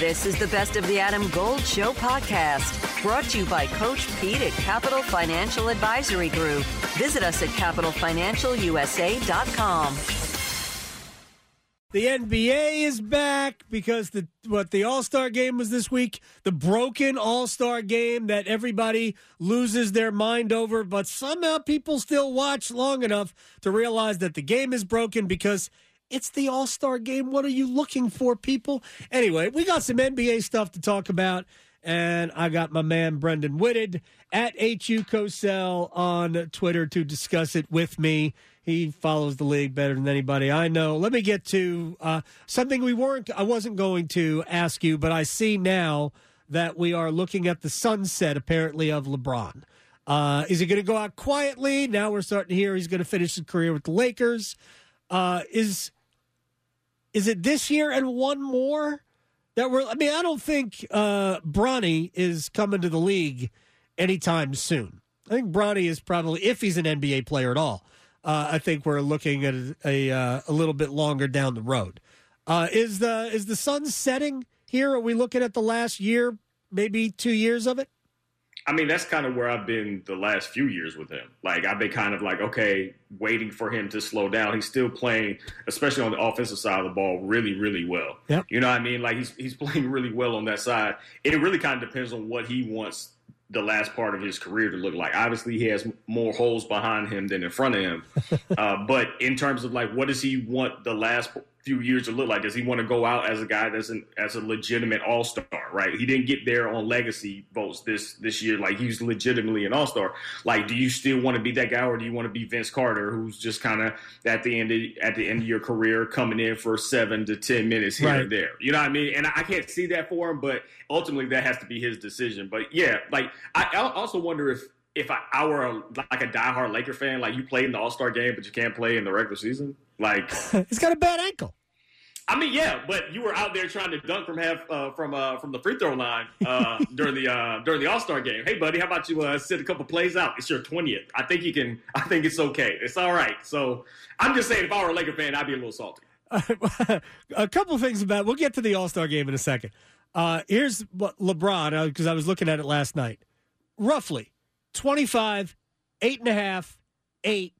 This is the Best of the Adam Gold Show podcast, brought to you by Coach Pete at Capital Financial Advisory Group. Visit us at capitalfinancialusa.com. The NBA is back because the what the All Star game was this week, the broken All Star game that everybody loses their mind over, but somehow people still watch long enough to realize that the game is broken because it's the All Star game. What are you looking for, people? Anyway, we got some NBA stuff to talk about, and I got my man Brenden Whitted at HU Cosell on Twitter to discuss it with me. He follows the league better than anybody I know. Let me get to uh, something we weren't. I wasn't going to ask you, but I see now that we are looking at the sunset apparently of LeBron. Uh, is he going to go out quietly? Now we're starting to hear he's going to finish his career with the Lakers. Uh, is is it this year and one more that we're? I mean, I don't think uh, Bronny is coming to the league anytime soon. I think Bronny is probably, if he's an NBA player at all, uh, I think we're looking at a a, uh, a, little bit longer down the road. Uh, is the is the sun setting here? Are we looking at the last year, maybe two years of it? I mean, that's kind of where I've been the last few years with him. Like, I've been kind of like, okay, waiting for him to slow down. He's still playing, especially on the offensive side of the ball, really, really well. Yep. You know what I mean? Like, he's, he's playing really well on that side. It really kind of depends on what he wants the last part of his career to look like. Obviously, he has more holes behind him than in front of him. uh, but in terms of like, what does he want the last few years to look like? Does he want to go out as a guy that's an, as a legitimate all star? Right? He didn't get there on legacy votes this this year. Like he's legitimately an all star. Like, do you still want to be that guy, or do you want to be Vince Carter, who's just kind of at the end of, at the end of your career coming in for seven to ten minutes here right. and there? You know what I mean? And I can't see that for him, but ultimately that has to be his decision. But yeah, like I also wonder if if I, I were a, like a diehard Laker fan, like you played in the All Star game, but you can't play in the regular season, like he's got a bad ankle. I mean, yeah, but you were out there trying to dunk from half uh, from uh, from the free throw line uh, during the uh, during the All Star game. Hey, buddy, how about you uh, sit a couple plays out? It's your twentieth. I think you can. I think it's okay. It's all right. So I'm just saying, if I were a Laker fan, I'd be a little salty. a couple things about. We'll get to the All Star game in a second. Uh, here's what LeBron, because I was looking at it last night. Roughly 25, eight and a half, eight,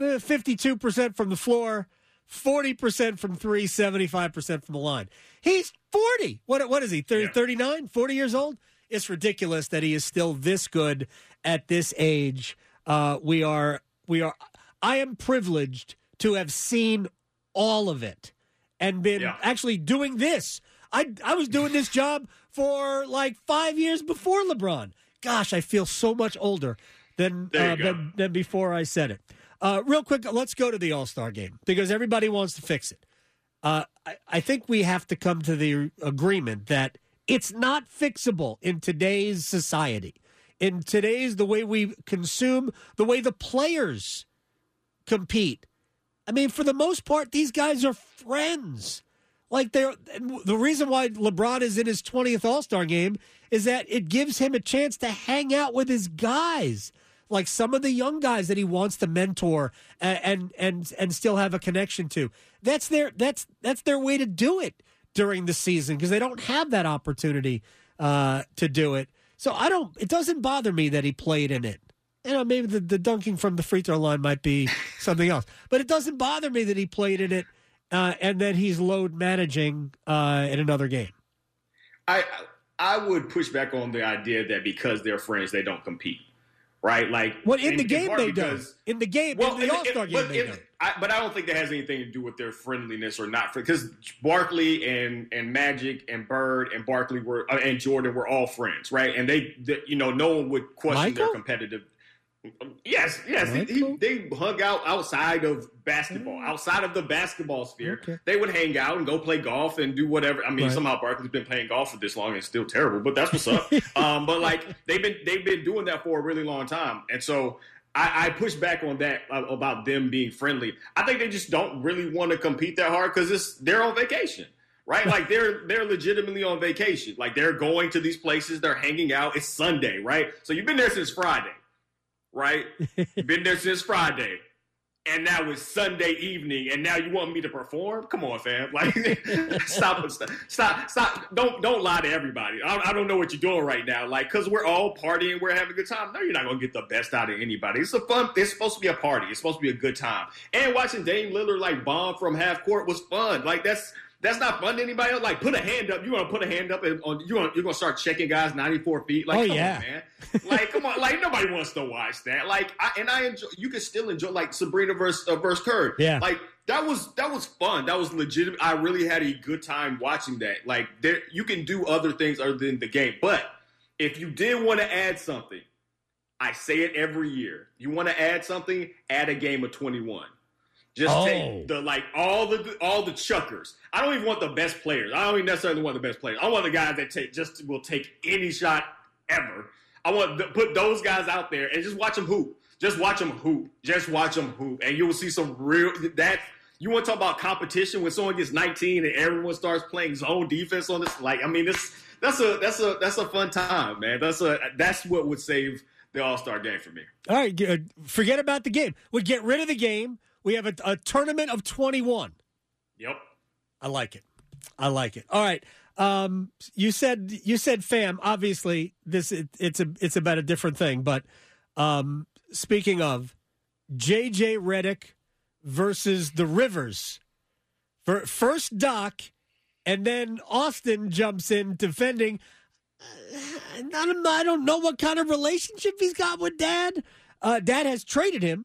52% from the floor, 40% from three, 75% from the line. He's 40. What, what is he, 30, yeah. 39, 40 years old? It's ridiculous that he is still this good at this age. Uh, we are, we are, I am privileged to have seen all of it and been yeah. actually doing this. I, I was doing this job for like five years before LeBron. Gosh, I feel so much older than, uh, than, than before I said it. Uh, real quick, let's go to the All Star game because everybody wants to fix it. Uh, I, I think we have to come to the agreement that it's not fixable in today's society. In today's, the way we consume, the way the players compete. I mean, for the most part, these guys are friends. Like they're the reason why LeBron is in his 20th All Star game is that it gives him a chance to hang out with his guys like some of the young guys that he wants to mentor and and and, still have a connection to. That's their that's that's their way to do it during the season because they don't have that opportunity uh, to do it. So I don't. It doesn't bother me that he played in it. You know, maybe the, the dunking from the free throw line might be something else, but it doesn't bother me that he played in it uh, and that he's load managing uh, in another game. I I would push back on the idea that because they're friends, they don't compete right? Like, what in, in the game they do. In the game, well, in the All Star game, they do. I, but I don't think that has anything to do with their friendliness or not. Because Barkley and and Magic and Bird and Barkley were uh, and Jordan were all friends, right? And they, they you know, no one would question Michael? their competitive Yes, yes. He, he, they hung out outside of basketball, mm. outside of the basketball sphere. Okay. They would hang out and go play golf and do whatever. I mean, right. somehow Barkley's been playing golf for this long and it's still terrible, but that's what's up. um, but like they've been they've been doing that for a really long time, and so I, I push back on that uh, about them being friendly. I think they just don't really want to compete that hard because it's they're on vacation right? Like they're they're legitimately on vacation. Like they're going to these places, they're hanging out. It's Sunday, right? So you've been there since Friday right? Been there since Friday. and now it's Sunday evening, and now you want me to perform? Come on, fam! Like, stop, stop, stop! Don't don't lie to everybody. I, I don't know what you're doing right now. Like, cause we're all partying, we're having a good time. No, you're not gonna get the best out of anybody. It's a fun. It's supposed to be a party. It's supposed to be a good time. And watching Dame Lillard like bomb from half court was fun. Like that's that's not fun to anybody else. Like, put a hand up. You want to put a hand up and on you want you're gonna start checking guys 94 feet. Like, oh, come yeah. on, man. Like, come on. Like, nobody wants to watch that. Like, I, and I enjoy. You can still enjoy like Sabrina versus uh, versus Curry. Yeah. Like that was that was fun. That was legitimate. I really had a good time watching that. Like, there you can do other things other than the game. But if you did want to add something, I say it every year. You want to add something? Add a game of 21. Just Oh. take the like all the all the chuckers. I don't even want the best players. I don't even necessarily want the best players. I want the guys that take just will take any shot ever. I want to put those guys out there and just watch them hoop. Just watch them hoop. Just watch them hoop, and you will see some real that. You want to talk about competition when someone gets 19 and everyone starts playing zone defense on this? Like, I mean, this that's a that's a that's a fun time, man. That's a that's what would save the All Star game for me. All right, uh, forget about the game. We get rid of the game. We have a, a tournament of 21. Yep. I like it. I like it. All right. Um, you said you said fam. Obviously, this it, it's a it's about a different thing. But um, speaking of JJ Redick versus the Rivers, for first Doc, and then Austin jumps in defending. I don't, I don't know what kind of relationship he's got with Dad. Uh, Dad has traded him.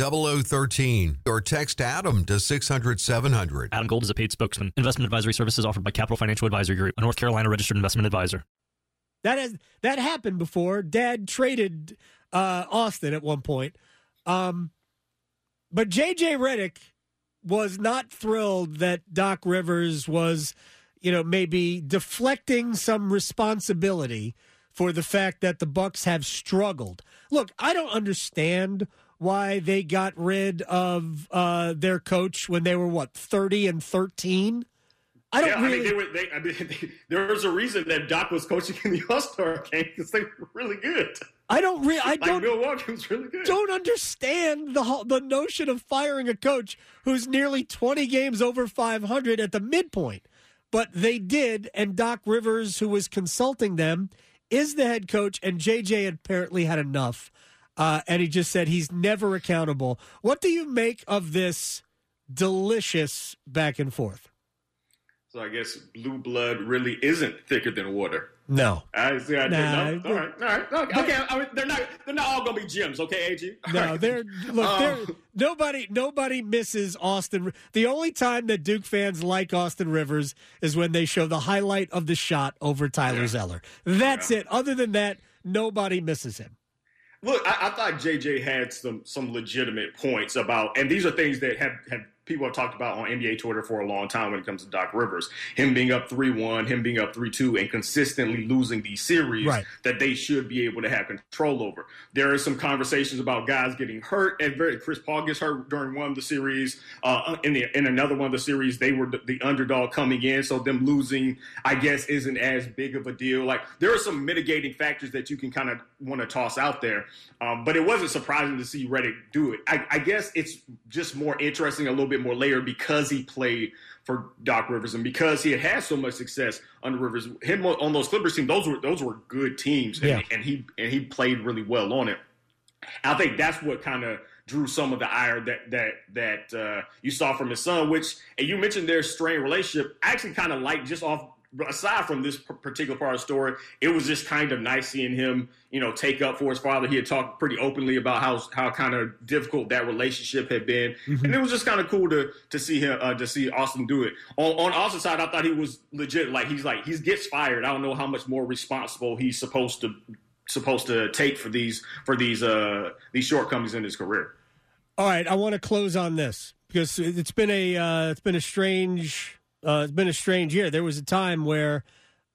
0013 or text Adam to 600 700. Adam Gold is a paid spokesman. Investment advisory services offered by Capital Financial Advisory Group, a North Carolina registered investment advisor. That has that happened before. Dad traded uh, Austin at one point, um, but JJ Redick was not thrilled that Doc Rivers was, you know, maybe deflecting some responsibility for the fact that the Bucks have struggled. Look, I don't understand why they got rid of uh, their coach when they were what thirty and thirteen. I don't yeah, really. I mean, they were. They, I mean, they, there was a reason that Doc was coaching in the All Star game because they were really good. I don't really. I don't. Milwaukee was really good. don't understand the the notion of firing a coach who's nearly 20 games over 500 at the midpoint. But they did, and Doc Rivers, who was consulting them, is the head coach, and JJ apparently had enough. Uh, and he just said he's never accountable. What do you make of this delicious back and forth? So I guess blue blood really isn't thicker than water. No. I see. I Nah, no, all right, all right, okay. okay. I mean, they're not. They're not all gonna be gems, okay, Ag? All No, right. they're look. They're, Um, nobody, nobody misses Austin. The only time that Duke fans like Austin Rivers is when they show the highlight of the shot over Tyler Yeah. Zeller. That's Yeah. it. Other than that, nobody misses him. Look, I, I thought JJ had some some legitimate points about, and these are things that have have people have talked about on NBA Twitter for a long time when it comes to Doc Rivers. Him being up three one, him being up three two, and consistently losing these series Right. that they should be able to have control over. There are some conversations about guys getting hurt, and very, Chris Paul gets hurt during one of the series. Uh, in the in another one of the series, they were the, the underdog coming in, so them losing, I guess, isn't as big of a deal. Like there are some mitigating factors that you can kind of want to toss out there, um, but it wasn't surprising to see Redick do it. I, I guess it's just more interesting, a little bit more layered because he played for Doc Rivers and because he had had so much success under Rivers. Him on those Clippers team, those were those were good teams, and, Yeah. and he and he played really well on it. I think that's what kind of drew some of the ire that that that uh, you saw from his son. Which and you mentioned their strained relationship. I actually kind of like just off aside from this particular part of the story, it was just kind of nice seeing him, you know, take up for his father. He had talked pretty openly about how how kind of difficult that relationship had been, and it was just kind of cool to to see him uh, to see Austin do it. On on Austin's side, I thought he was legit. Like he's like he gets fired. I don't know how much more responsible he's supposed to supposed to take for these for these uh these shortcomings in his career. All right, I want to close on this because it's been a uh, it's been a strange uh, it's been a strange year. There was a time where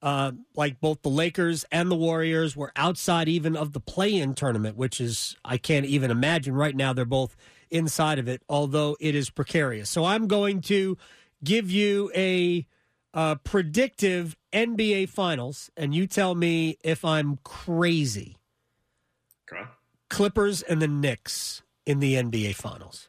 uh, like both the Lakers and the Warriors were outside even of the play-in tournament, which is I can't even imagine right now. They're both inside of it, although it is precarious. So I'm going to give you a uh, predictive NBA Finals, and you tell me if I'm crazy. Okay. Clippers and the Knicks in the NBA Finals.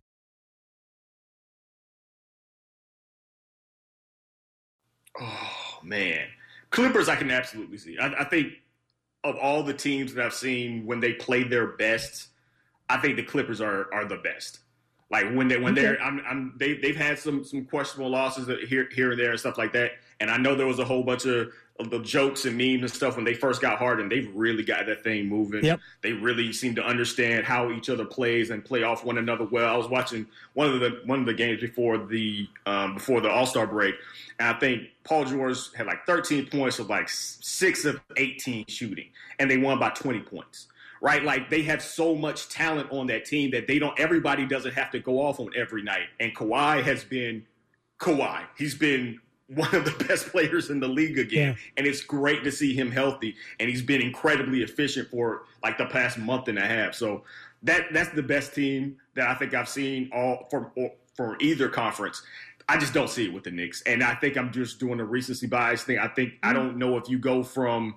Oh man, Clippers I can absolutely see. I, I, think of all the teams that I've seen when they play their best, I think the Clippers are are the best. Like when they when okay. they're I'm, I'm they they've had some some questionable losses here here and there and stuff like that. And I know there was a whole bunch of, of the jokes and memes and stuff when they first got hard, and They've really got that thing moving. Yep. They really seem to understand how each other plays and play off one another well. I was watching one of the one of the games before the um, before the All Star break, and I think Paul George had like 13 points of like six of 18 shooting, and they won by 20 points right? Like they have so much talent on that team that they don't. Everybody doesn't have to go off on every night. And Kawhi has been Kawhi. He's been one of the best players in the league again, yeah. and it's great to see him healthy. And he's been incredibly efficient for like the past month and a half. So that that's the best team that I think I've seen all for for either conference. I just don't see it with the Knicks, and I think I'm just doing a recency bias thing. I think I mm-hmm. don't know if you go from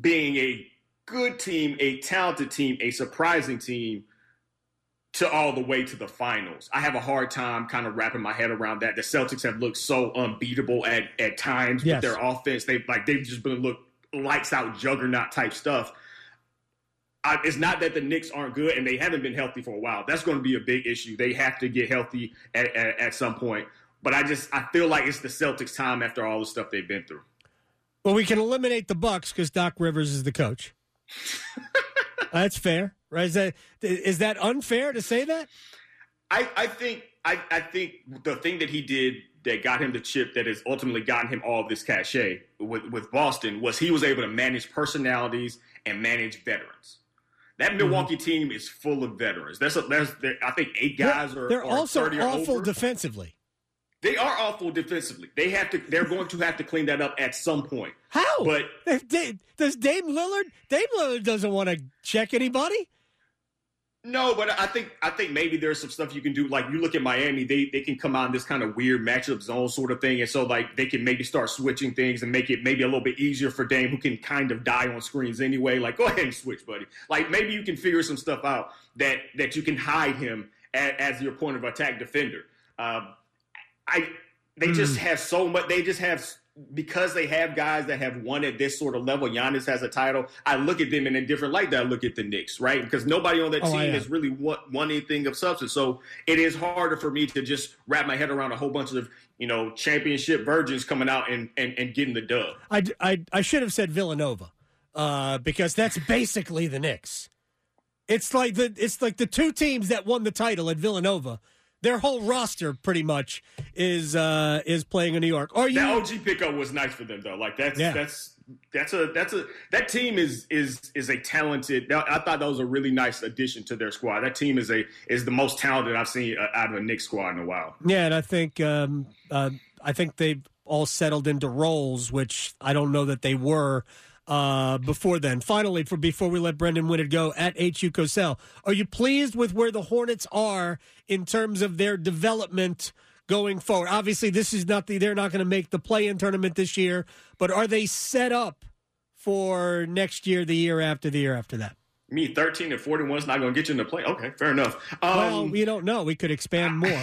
being a good team, a talented team, a surprising team to all the way to the finals. I have a hard time kind of wrapping my head around that. The Celtics have looked so unbeatable at at times yes. with their offense. They like they've just been look lights out juggernaut type stuff. I, it's not that the Knicks aren't good and they haven't been healthy for a while. That's going to be a big issue. They have to get healthy at, at, at some point. But I just I feel like it's the Celtics' time after all the stuff they've been through. Well, we can eliminate the Bucks because Doc Rivers is the coach. That's fair, right? Is that is that unfair to say that? I, I think I, I think the thing that he did that got him the chip that has ultimately gotten him all of this cachet with, with Boston was he was able to manage personalities and manage veterans. That mm-hmm. Milwaukee mm-hmm. team is full of veterans. That's a, that's I think eight guys are. They're are also awful defensively. They are awful defensively. They have to. They're going to have to clean that up at some point. How? But does Dame Lillard? Dame Lillard doesn't want to check anybody. No, but I think I think maybe there's some stuff you can do. Like you look at Miami, they they can come out in this kind of weird matchup zone sort of thing, and so like they can maybe start switching things and make it maybe a little bit easier for Dame, who can kind of die on screens anyway. Like go ahead and switch, buddy. Like maybe you can figure some stuff out that that you can hide him as, as your point of attack defender. Um, I they mm. just have so much. They just have because they have guys that have won at this sort of level. Giannis has a title. I look at them in a different light than I look at the Knicks, right? Because nobody on that oh, team has really won, won anything of substance. So it is harder for me to just wrap my head around a whole bunch of you know championship virgins coming out and and, and getting the dub. I, I I should have said Villanova uh, because that's basically the Knicks. It's like the it's like the two teams that won the title at Villanova their whole roster pretty much is uh is playing in New York. Are you that OG pickup was nice for them though. Like that's yeah. that's that's a that's a that team is is is a talented. I thought that was a really nice addition to their squad. That team is a is the most talented I've seen uh, out of a Knicks squad in a while. Yeah, and I think um, uh, I think they've all settled into roles, which I don't know that they were uh, before then. Finally, for before we let Brenden Whitted go at HU Cosell, are you pleased with where the Hornets are in terms of their development going forward? Obviously, this is not the they're not going to make the play-in tournament this year, but are they set up for next year, the year after, the year after that? Me, 13 and 41 is not going to get you in the play. Okay, fair enough. Um, well, we don't know. We could expand more.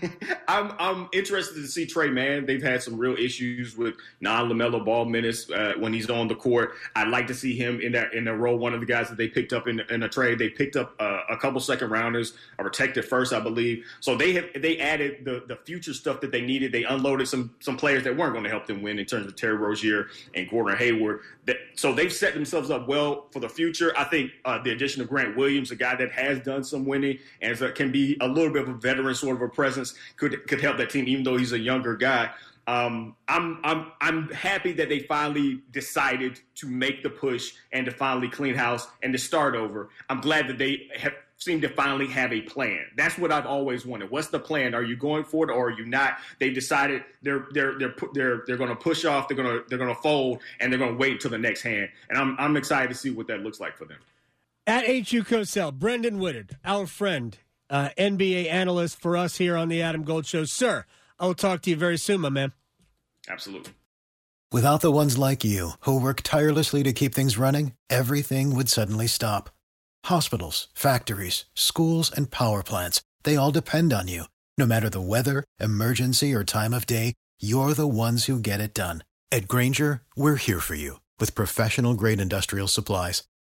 I'm, I'm interested to see Tre Mann. They've had some real issues with non LaMelo Ball minutes uh, when he's on the court. I'd like to see him in that in the role. One of the guys that they picked up in, in a trade, they picked up uh, a couple second rounders, a protected first, I believe. So they have they added the the future stuff that they needed. They unloaded some some players that weren't going to help them win in terms of Terry Rozier and Gordon Hayward. That, so they've set themselves up well for the future. I think uh, the addition of Grant Williams, a guy that has done some winning and can be a little bit of a veteran sort of a presence, could could help that team, even though he's a younger guy. Um, I'm I'm I'm happy that they finally decided to make the push and to finally clean house and to start over. I'm glad that they have seem to finally have a plan. That's what I've always wanted. What's the plan? Are you going for it or are you not? They decided they're they're they're they're they're going to push off. They're going to they're going to fold and they're going to wait until the next hand. And I'm I'm excited to see what that looks like for them. At HU Cosell, Brenden Woodard, our friend, uh, NBA analyst for us here on the Adam Gold Show. Sir, I'll talk to you very soon, my man. Absolutely. Without the ones like you who work tirelessly to keep things running, everything would suddenly stop Hospitals, factories, schools, and power plants, they all depend on you. No matter the weather, emergency, or time of day, you're the ones who get it done. At Grainger, we're here for you with professional grade industrial supplies.